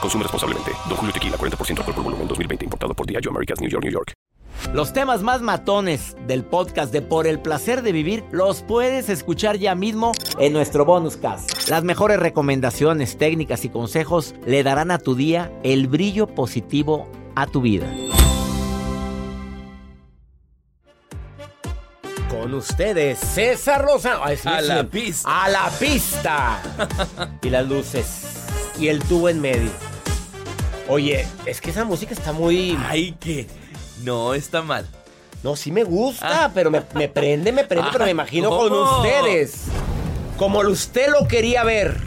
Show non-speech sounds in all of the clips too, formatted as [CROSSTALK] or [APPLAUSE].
Consume responsablemente. Don Julio Tequila, 40% alcohol por volumen, 2020. Importado por Diageo Americas, New York, New York. Los temas más matones del podcast de Por el Placer de Vivir los puedes escuchar ya mismo en nuestro bonus cast. Las mejores recomendaciones, técnicas y consejos le darán a tu día el brillo positivo a tu vida. Con ustedes, César Rosa. Ay, sí, A sí. la pista. A la pista. [LAUGHS] y las luces. Y el tubo en medio. Oye, es que esa música está muy... Ay, que no está mal. No, sí me gusta, pero me, me prende, me prende, pero me imagino con ustedes. Como usted lo quería ver.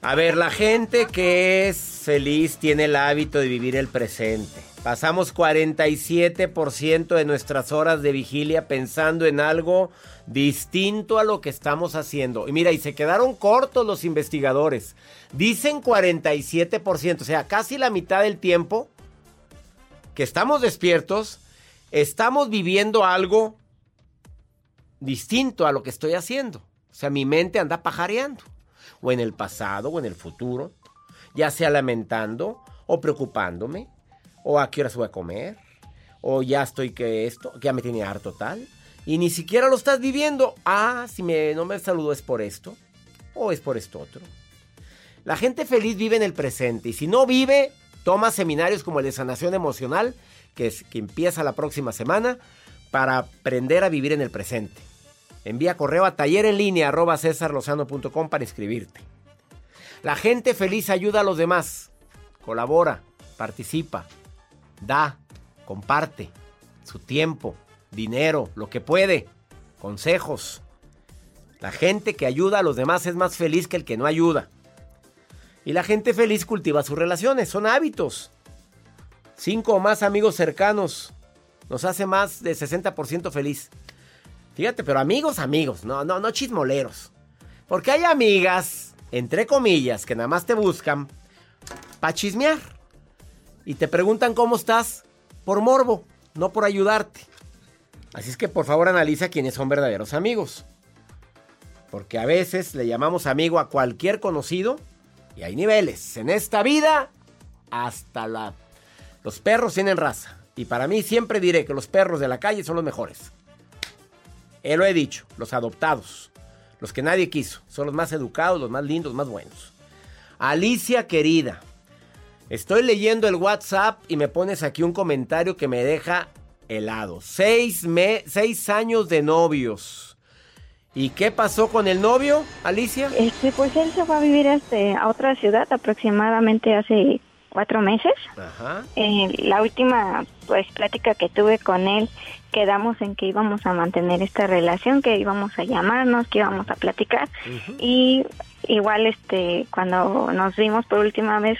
A ver, la gente que es feliz tiene el hábito de vivir el presente. Pasamos 47% de nuestras horas de vigilia pensando en algo distinto a lo que estamos haciendo. Y mira, y se quedaron cortos los investigadores. Dicen 47%, o sea, casi la mitad del tiempo que estamos despiertos, estamos viviendo algo distinto a lo que estoy haciendo. O sea, mi mente anda pajareando. O en el pasado o en el futuro. Ya sea lamentando o preocupándome. O a qué horas voy a comer. O ya estoy que esto, ya me tiene harto tal. Y ni siquiera lo estás viviendo. Ah, si me, no me saludó es por esto. O es por esto otro. La gente feliz vive en el presente. Y si no vive, toma seminarios como el de sanación emocional, que, es, que empieza la próxima semana, para aprender a vivir en el presente. Envía correo a taller en línea arroba cesarlozano.com para inscribirte. La gente feliz ayuda a los demás. Colabora, participa, da, comparte su tiempo, dinero, lo que puede, consejos. La gente que ayuda a los demás es más feliz que el que no ayuda. Y la gente feliz cultiva sus relaciones, son hábitos. Cinco o más amigos cercanos nos hace más de 60% feliz. Fíjate, pero amigos, amigos, no, no, no chismoleros. Porque hay amigas, entre comillas, que nada más te buscan para chismear. Y te preguntan cómo estás por morbo, no por ayudarte. Así es que por favor analiza quiénes son verdaderos amigos. Porque a veces le llamamos amigo a cualquier conocido y hay niveles. En esta vida, hasta la... Los perros tienen raza. Y para mí siempre diré que los perros de la calle son los mejores. Él lo he dicho, los adoptados. Los que nadie quiso. Son los más educados, los más lindos, los más buenos. Alicia querida. Estoy leyendo el WhatsApp y me pones aquí un comentario que me deja helado. Seis, me- seis años de novios. ¿Y qué pasó con el novio, Alicia? Este, pues él se fue a vivir este, a otra ciudad aproximadamente hace cuatro meses. Ajá. Eh, la última pues plática que tuve con él quedamos en que íbamos a mantener esta relación, que íbamos a llamarnos, que íbamos a platicar y igual este cuando nos vimos por última vez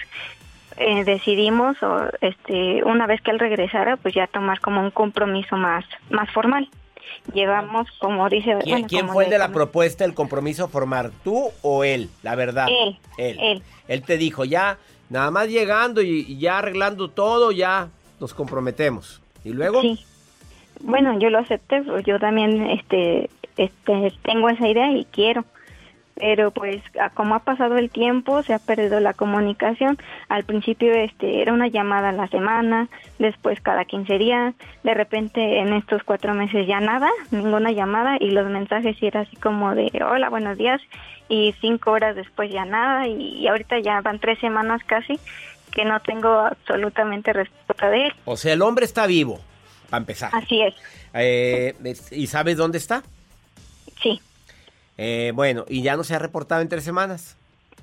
eh, decidimos o este una vez que él regresara pues ya tomar como un compromiso más más formal. Llevamos como dice ¿Quién, bueno, quién fue el de la propuesta, el compromiso formar? ¿Tú o él? La verdad. Él, Él. él. Él te dijo, ya, nada más llegando y, y ya arreglando todo, ya nos comprometemos. ¿Y luego? Sí. Bueno, yo lo acepté, pues yo también este este tengo esa idea y quiero. Pero pues como ha pasado el tiempo, se ha perdido la comunicación. Al principio este era una llamada a la semana, después cada 15 días, de repente en estos cuatro meses ya nada, ninguna llamada y los mensajes era así como de hola, buenos días y cinco horas después ya nada y, y ahorita ya van tres semanas casi que no tengo absolutamente respuesta de él. O sea, el hombre está vivo, para empezar. Así es. Eh, ¿Y sabes dónde está? Sí. Eh, bueno, y ya no se ha reportado en tres semanas.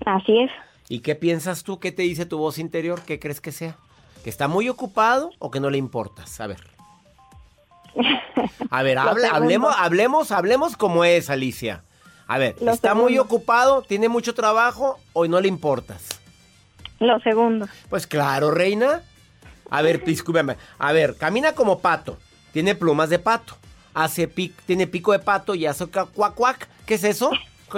Así es. ¿Y qué piensas tú? ¿Qué te dice tu voz interior? ¿Qué crees que sea? ¿Que está muy ocupado o que no le importas? A ver. A ver, [LAUGHS] hablemos, hablemos, hablemos como es, Alicia. A ver, ¿está muy ocupado? ¿Tiene mucho trabajo o no le importas? Lo segundo. Pues claro, reina. A ver, [LAUGHS] discúlpame. A ver, camina como pato. Tiene plumas de pato. Hace tiene pico de pato y hace cuac cuac. ¿Qué es eso?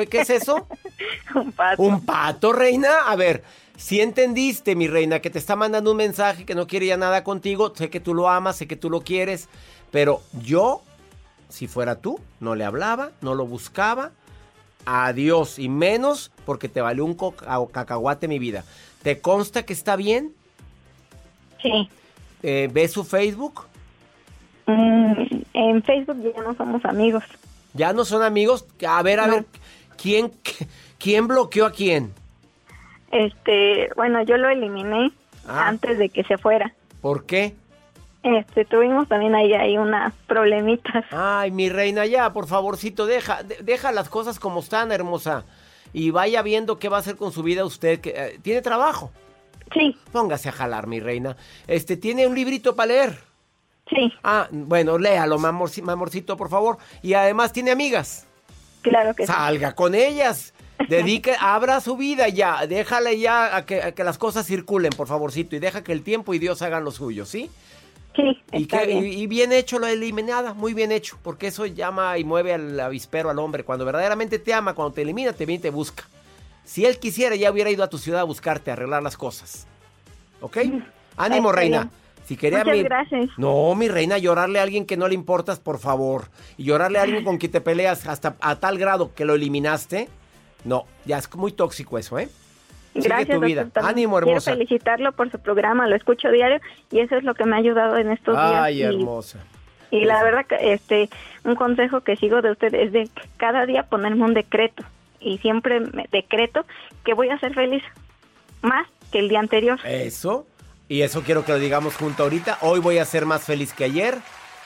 ¿Qué es eso? [LAUGHS] un pato. ¿Un pato, reina? A ver, si entendiste, mi reina, que te está mandando un mensaje que no quiere ya nada contigo, sé que tú lo amas, sé que tú lo quieres, pero yo, si fuera tú, no le hablaba, no lo buscaba. Adiós, y menos porque te valió un cacahuate mi vida. ¿Te consta que está bien? Sí. Eh, ¿Ves su Facebook? Mm, en Facebook ya no somos amigos. ¿Ya no son amigos? A ver, a ver, ¿quién, [LAUGHS] ¿quién bloqueó a quién? Este, bueno, yo lo eliminé ah. antes de que se fuera. ¿Por qué? Este, tuvimos también ahí, ahí unas problemitas. Ay, mi reina, ya, por favorcito, deja, deja las cosas como están, hermosa. Y vaya viendo qué va a hacer con su vida usted. Que, eh, ¿Tiene trabajo? Sí. Póngase a jalar, mi reina. Este, ¿tiene un librito para leer? Sí. Ah, bueno, léalo, mamorcito, por favor. Y además, ¿tiene amigas? Claro que Salga con ellas. [LAUGHS] Dedique, abra su vida ya, déjale ya a que, las cosas circulen, por favorcito, y deja que el tiempo y Dios hagan lo suyo, ¿sí? Sí, y, bien. Y, bien hecho la eliminada, muy bien hecho, porque eso llama y mueve al avispero al hombre. Cuando verdaderamente te ama, cuando te elimina, te viene y te busca. Si él quisiera, ya hubiera ido a tu ciudad a buscarte, a arreglar las cosas. ¿Ok? Ánimo, reina. Si quería Muchas gracias. No, mi reina, llorarle a alguien que no le importas, por favor. Y llorarle a alguien con quien te peleas hasta a tal grado que lo eliminaste. No, ya es muy tóxico eso, ¿eh? Gracias, tu vida. Ánimo, hermosa. Quiero felicitarlo por su programa, lo escucho diario y eso es lo que me ha ayudado en estos días. Ay, hermosa. Y la verdad, este, un consejo que sigo de usted es de cada día ponerme un decreto y siempre me decreto que voy a ser feliz más que el día anterior. Eso, y eso quiero que lo digamos junto ahorita. Hoy voy a ser más feliz que ayer.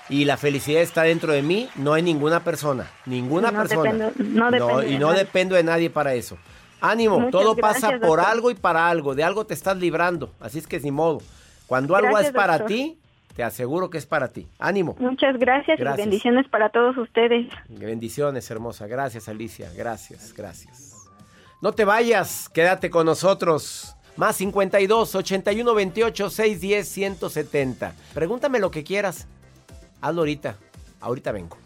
Y la felicidad está dentro de mí, no hay ninguna persona, ninguna persona. no y no dependo de nadie para eso. Ánimo, todo pasa por algo y para algo, de algo te estás librando, así es que ni modo. Cuando algo es para ti, te aseguro que es para ti. Ánimo. Muchas gracias, y bendiciones para todos ustedes. Bendiciones, hermosa. Gracias, Alicia. Gracias, gracias. No te vayas, quédate con nosotros. Más 52 81 28 610 170. Pregúntame lo que quieras. Hazlo ahorita. Ahorita vengo.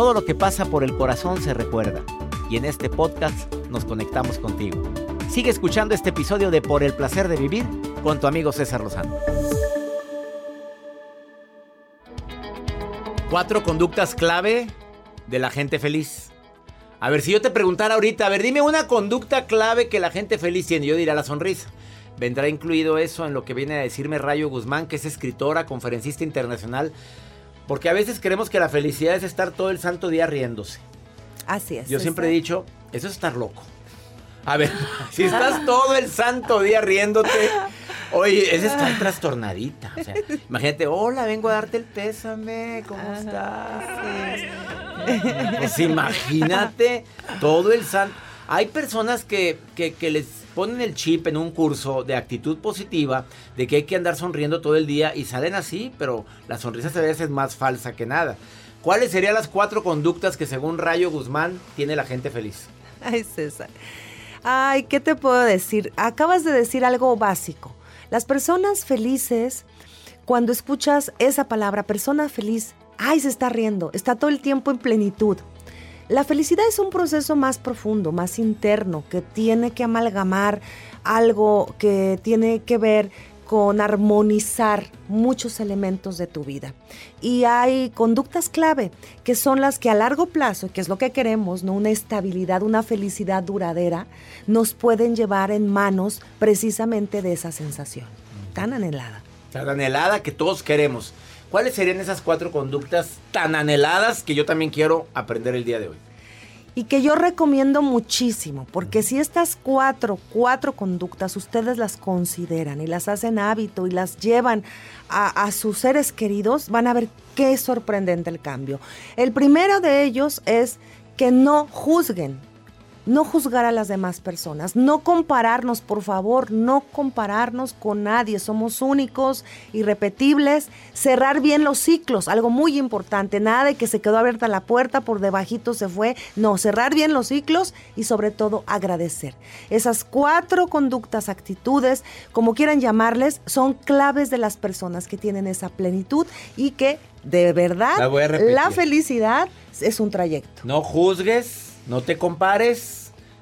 Todo lo que pasa por el corazón se recuerda. Y en este podcast nos conectamos contigo. Sigue escuchando este episodio de Por el Placer de Vivir con tu amigo César Lozano. Cuatro conductas clave de la gente feliz. A ver, si yo te preguntara ahorita, a ver, dime una conducta clave que la gente feliz tiene. Yo diría la sonrisa. Vendrá incluido eso en lo que viene a decirme Rayo Guzmán, que es escritora, conferencista internacional porque a veces creemos que la felicidad es estar todo el santo día riéndose. Así es. Yo siempre he dicho, eso es estar loco. A ver, [LAUGHS] si estás [LAUGHS] todo el santo día riéndote, oye, es estar trastornadita. O sea, [LAUGHS] imagínate, hola, vengo a darte el pésame, ¿cómo estás? Pues imagínate todo el santo. Hay personas que, que, que les ponen el chip en un curso de actitud positiva, de que hay que andar sonriendo todo el día y salen así, pero la sonrisa a veces es más falsa que nada. ¿Cuáles serían las cuatro conductas que según Rayo Guzmán tiene la gente feliz? Ay, César. Ay, ¿qué te puedo decir? Acabas de decir algo básico. Las personas felices, cuando escuchas esa palabra, persona feliz, ay, se está riendo, está todo el tiempo en plenitud. La felicidad es un proceso más profundo, más interno, que tiene que amalgamar algo que tiene que ver con armonizar muchos elementos de tu vida. Y hay conductas clave que son las que a largo plazo, que es lo que queremos, ¿no? una estabilidad, una felicidad duradera, nos pueden llevar en manos precisamente de esa sensación tan anhelada. Tan anhelada que todos queremos. ¿Cuáles serían esas cuatro conductas tan anheladas que yo también quiero aprender el día de hoy? y que yo recomiendo muchísimo, porque si estas cuatro, cuatro conductas ustedes las consideran y las hacen hábito y las llevan a, a, sus seres queridos, van a ver qué sorprendente el cambio. El primero de ellos es que no juzguen, no juzgar a las demás personas, no compararnos, por favor, no compararnos con nadie, somos únicos, irrepetibles, cerrar bien los ciclos, algo muy importante, nada de que se quedó abierta la puerta, por debajito se fue, no, cerrar bien los ciclos y sobre todo agradecer. Esas cuatro conductas, actitudes, como quieran llamarles, son claves de las personas que tienen esa plenitud y que de verdad la, la felicidad es un trayecto. No juzgues no te compares,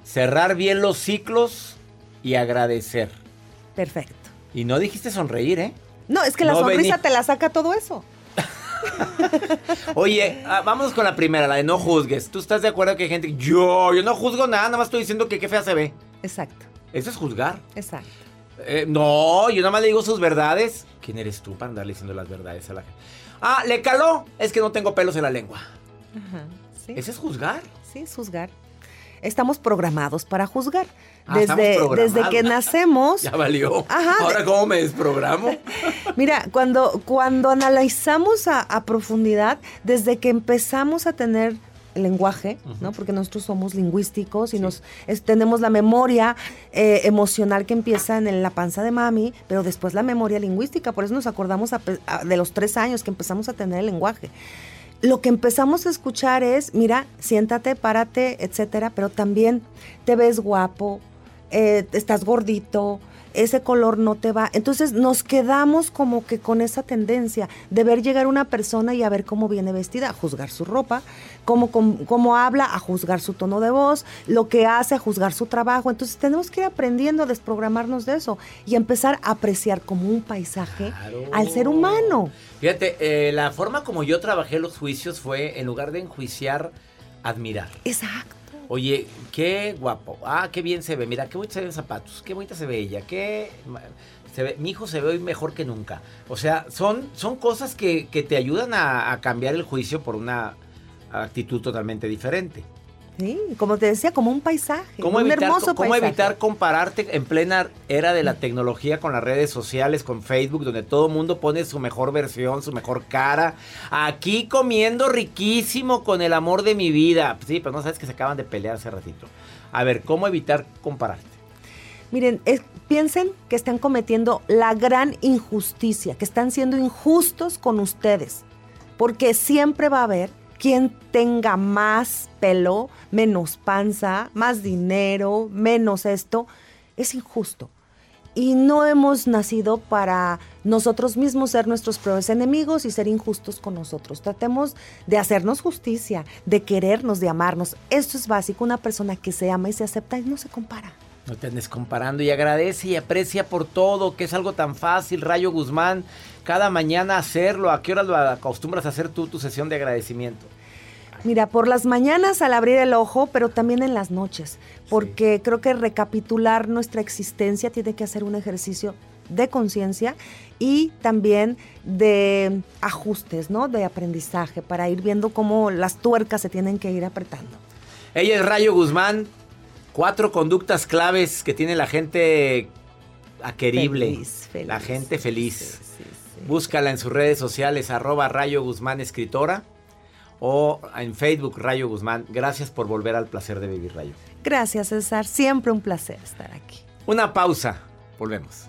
cerrar bien los ciclos y agradecer. Perfecto. Y no dijiste sonreír, ¿eh? No, es que la sonrisa te la saca todo eso. [LAUGHS] Oye, ah, vamos con la primera, la de no juzgues. ¿Tú estás de acuerdo que hay gente... Yo, yo no juzgo nada, nada más estoy diciendo que qué fea se ve. Exacto. Eso es juzgar. Exacto. Eh, no, yo nada más le digo sus verdades. ¿Quién eres tú para andarle diciendo las verdades a la gente? Ah, le caló. Es que no tengo pelos en la lengua. Ajá. ¿sí? ¿Ese es juzgar? Sí, es juzgar. Estamos programados para juzgar. Ah, desde, desde que nacemos. [LAUGHS] Ya valió. Ajá, Ahora, ¿cómo me desprogramo? [LAUGHS] Mira, cuando, cuando analizamos a, a, profundidad, desde que empezamos a tener lenguaje, uh -huh. ¿no? Porque nosotros somos lingüísticos y sí. nos es, tenemos la memoria eh, emocional que empieza en la panza de mami, pero después la memoria lingüística. Por eso nos acordamos a, de los tres años que empezamos a tener el lenguaje lo que empezamos a escuchar es, mira, siéntate, párate, etcétera, pero también te ves guapo, eh, estás gordito, ese color no te va. Entonces nos quedamos como que con esa tendencia de ver llegar una persona y a ver cómo viene vestida, a juzgar su ropa, cómo, cómo, cómo, habla, a juzgar su tono de voz, lo que hace, a juzgar su trabajo. Entonces tenemos que ir aprendiendo a desprogramarnos de eso y empezar a apreciar como un paisaje claro. al ser humano. Fíjate, eh, la forma como yo trabajé los juicios fue, en lugar de enjuiciar, admirar. Exacto. Oye, qué guapo. Ah, qué bien se ve. Mira, qué bonita se ven zapatos. Qué bonita se ve ella. Qué se ve, mi hijo se ve hoy mejor que nunca. O sea, son, son cosas que, que te ayudan a, a, cambiar el juicio por una actitud totalmente diferente. Sí, como te decía, como un paisaje. ¿Cómo un evitar, hermoso ¿Cómo paisaje. evitar compararte en plena era de la tecnología con las redes sociales, con Facebook, donde todo mundo pone su mejor versión, su mejor cara? Aquí comiendo riquísimo con el amor de mi vida. Sí, pero no sabes que se acaban de pelear hace ratito. A ver, ¿cómo evitar compararte? Miren, es, piensen que están cometiendo la gran injusticia, que están siendo injustos con ustedes, porque siempre va a haber quien tenga más pelo, menos panza, más dinero, menos esto, es injusto. Y no hemos nacido para nosotros mismos ser nuestros propios enemigos y ser injustos con nosotros. Tratemos de hacernos justicia, de querernos, de amarnos. Esto es básico. Una persona que se ama y se acepta y no se compara. No te andes comparando y agradece y aprecia por todo, que es algo tan fácil, Rayo Guzmán, cada mañana hacerlo. ¿A qué hora lo acostumbras a hacer tú tu sesión de agradecimiento? Mira, por las mañanas al abrir el ojo, pero también en las noches, porque sí. creo que recapitular nuestra existencia tiene que hacer un ejercicio de conciencia y también de ajustes, ¿no? De aprendizaje para ir viendo cómo las tuercas se tienen que ir apretando. Ella es Rayo Guzmán, cuatro conductas claves que tiene la gente aquerible, feliz, feliz. la gente feliz. Sí, sí, sí. Búscala en sus redes sociales, arroba Rayo Guzmán Escritora o en Facebook Rayo Guzmán. Gracias por volver al placer de vivir, Rayo. Gracias, César. Siempre un placer estar aquí. Una pausa. Volvemos.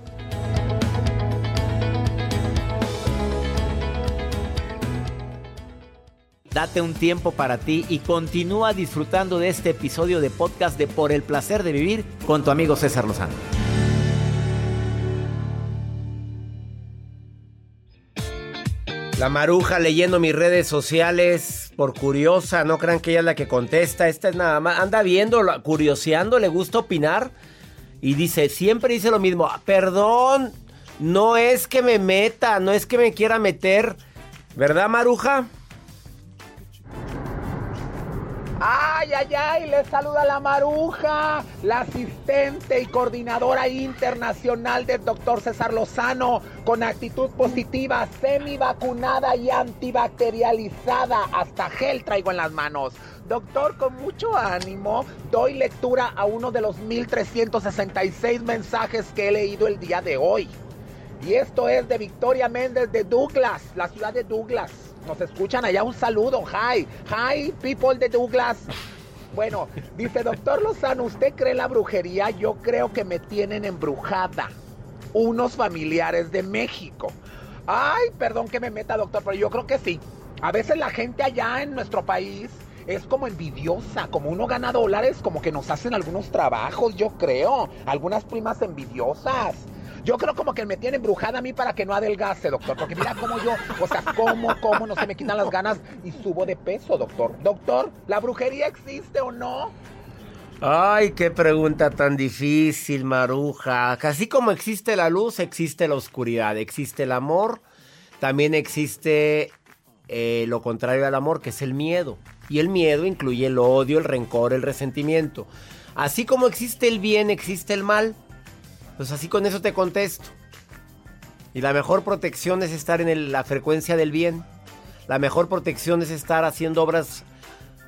Date un tiempo para ti y continúa disfrutando de este episodio de podcast de Por el placer de vivir con tu amigo César Lozano. La maruja leyendo mis redes sociales por curiosa, no crean que ella es la que contesta, esta es nada más, anda viendo, curioseando, le gusta opinar y dice, siempre dice lo mismo, perdón, no es que me meta, no es que me quiera meter, ¿verdad maruja? Ay, ay, ay, le saluda la maruja, la asistente y coordinadora internacional del doctor César Lozano, con actitud positiva, semi vacunada y antibacterializada. Hasta gel traigo en las manos. Doctor, con mucho ánimo, doy lectura a uno de los 1366 mensajes que he leído el día de hoy. Y esto es de Victoria Méndez de Douglas, la ciudad de Douglas. Nos escuchan allá. Un saludo. Hi. Hi, people de Douglas. Bueno, dice doctor Lozano, ¿usted cree la brujería? Yo creo que me tienen embrujada. Unos familiares de México. Ay, perdón que me meta, doctor, pero yo creo que sí. A veces la gente allá en nuestro país es como envidiosa, como uno gana dólares, como que nos hacen algunos trabajos, yo creo. Algunas primas envidiosas. Yo creo como que me tiene embrujada a mí para que no adelgase, doctor. Porque mira cómo yo, o sea, cómo, cómo no se me quitan las ganas y subo de peso, doctor. Doctor, ¿la brujería existe o no? Ay, qué pregunta tan difícil, Maruja. Así como existe la luz, existe la oscuridad. Existe el amor, también existe eh, lo contrario al amor, que es el miedo. Y el miedo incluye el odio, el rencor, el resentimiento. Así como existe el bien, existe el mal. Pues así con eso te contesto. Y la mejor protección es estar en la frecuencia del bien. La mejor protección es estar haciendo obras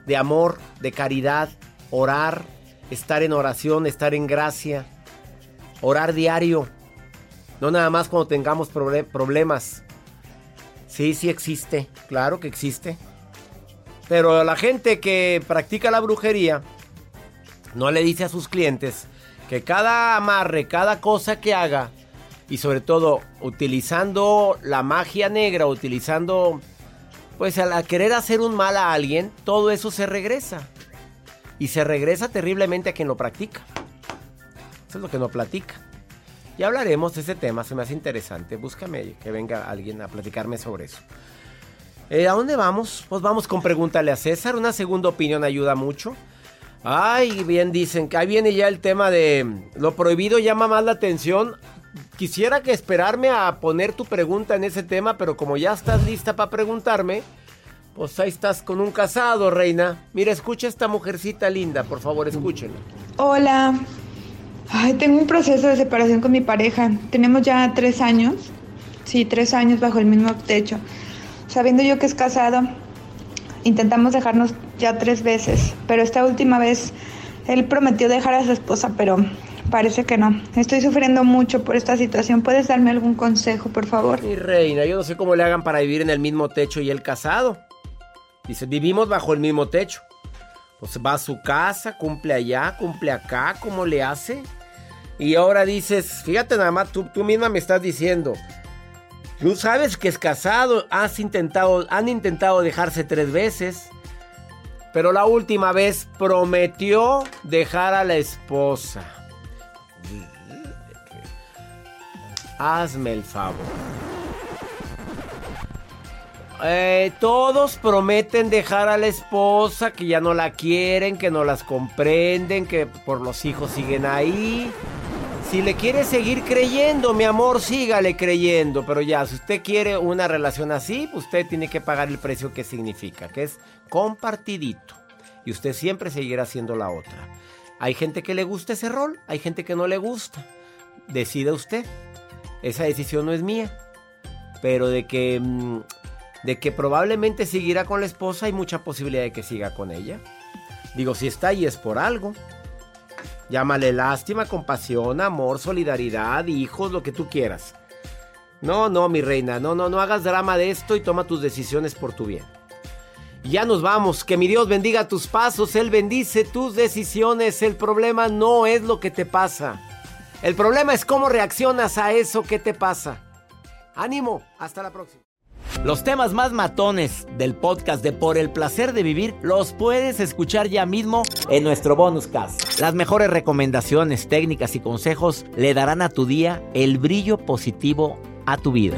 de amor, de caridad, orar, estar en oración, estar en gracia, orar diario. No nada más cuando tengamos problemas. Sí, sí existe, claro que existe. Pero la gente que practica la brujería no le dice a sus clientes que cada amarre, cada cosa que haga, y sobre todo utilizando la magia negra, utilizando, pues al querer hacer un mal a alguien, todo eso se regresa. Y se regresa terriblemente a quien lo practica. Eso es lo que no platica. Ya hablaremos de ese tema, se me hace interesante. Búscame que venga alguien a platicarme sobre eso. Eh, ¿A dónde vamos? Pues vamos con Pregúntale a César. Una segunda opinión ayuda mucho. Ay, bien dicen que ahí viene ya el tema de lo prohibido llama más la atención. Quisiera que esperarme a poner tu pregunta en ese tema, pero como ya estás lista para preguntarme, pues ahí estás con un casado, reina. Mira, escucha esta mujercita linda, por favor, escúchenla. Hola. Ay, tengo un proceso de separación con mi pareja. Tenemos ya tres años. Sí, tres años bajo el mismo techo. Sabiendo yo que es casado, Intentamos dejarnos ya tres veces, pero esta última vez él prometió dejar a su esposa, pero parece que no. Estoy sufriendo mucho por esta situación. ¿Puedes darme algún consejo, por favor? Mi reina, yo no sé cómo le hagan para vivir en el mismo techo y él casado. Dice, vivimos bajo el mismo techo. Pues va a su casa, cumple allá, cumple acá, ¿cómo le hace? Y ahora dices, fíjate nada más, tú, tú misma me estás diciendo, Tú sabes que es casado, has intentado, han intentado dejarse tres veces, pero la última vez prometió dejar a la esposa. Hazme el favor. Eh, todos prometen dejar a la esposa, que ya no la quieren, que no las comprenden, que por los hijos siguen ahí. Si le quiere seguir creyendo, mi amor, sígale creyendo. Pero ya, si usted quiere una relación así, pues usted tiene que pagar el precio que significa, que es compartidito. Y usted siempre seguirá siendo la otra. Hay gente que le gusta ese rol, hay gente que no le gusta. Decida usted. Esa decisión no es mía. Pero de que, mm, de que probablemente seguirá con la esposa, hay mucha posibilidad de que siga con ella. Digo, si está ahí es por algo. Llámale lástima, compasión, amor, solidaridad, hijos, lo que tú quieras. No, no, mi reina, no, no, no hagas drama de esto y toma tus decisiones por tu bien. Ya nos vamos. Que mi Dios bendiga tus pasos. Él bendice tus decisiones. El problema no es lo que te pasa. El problema es cómo reaccionas a eso que te pasa. Ánimo. Hasta la próxima. Los temas más matones del podcast de Por el placer de vivir los puedes escuchar ya mismo en nuestro bonus cast. Las mejores recomendaciones, técnicas y consejos le darán a tu día el brillo positivo a tu vida.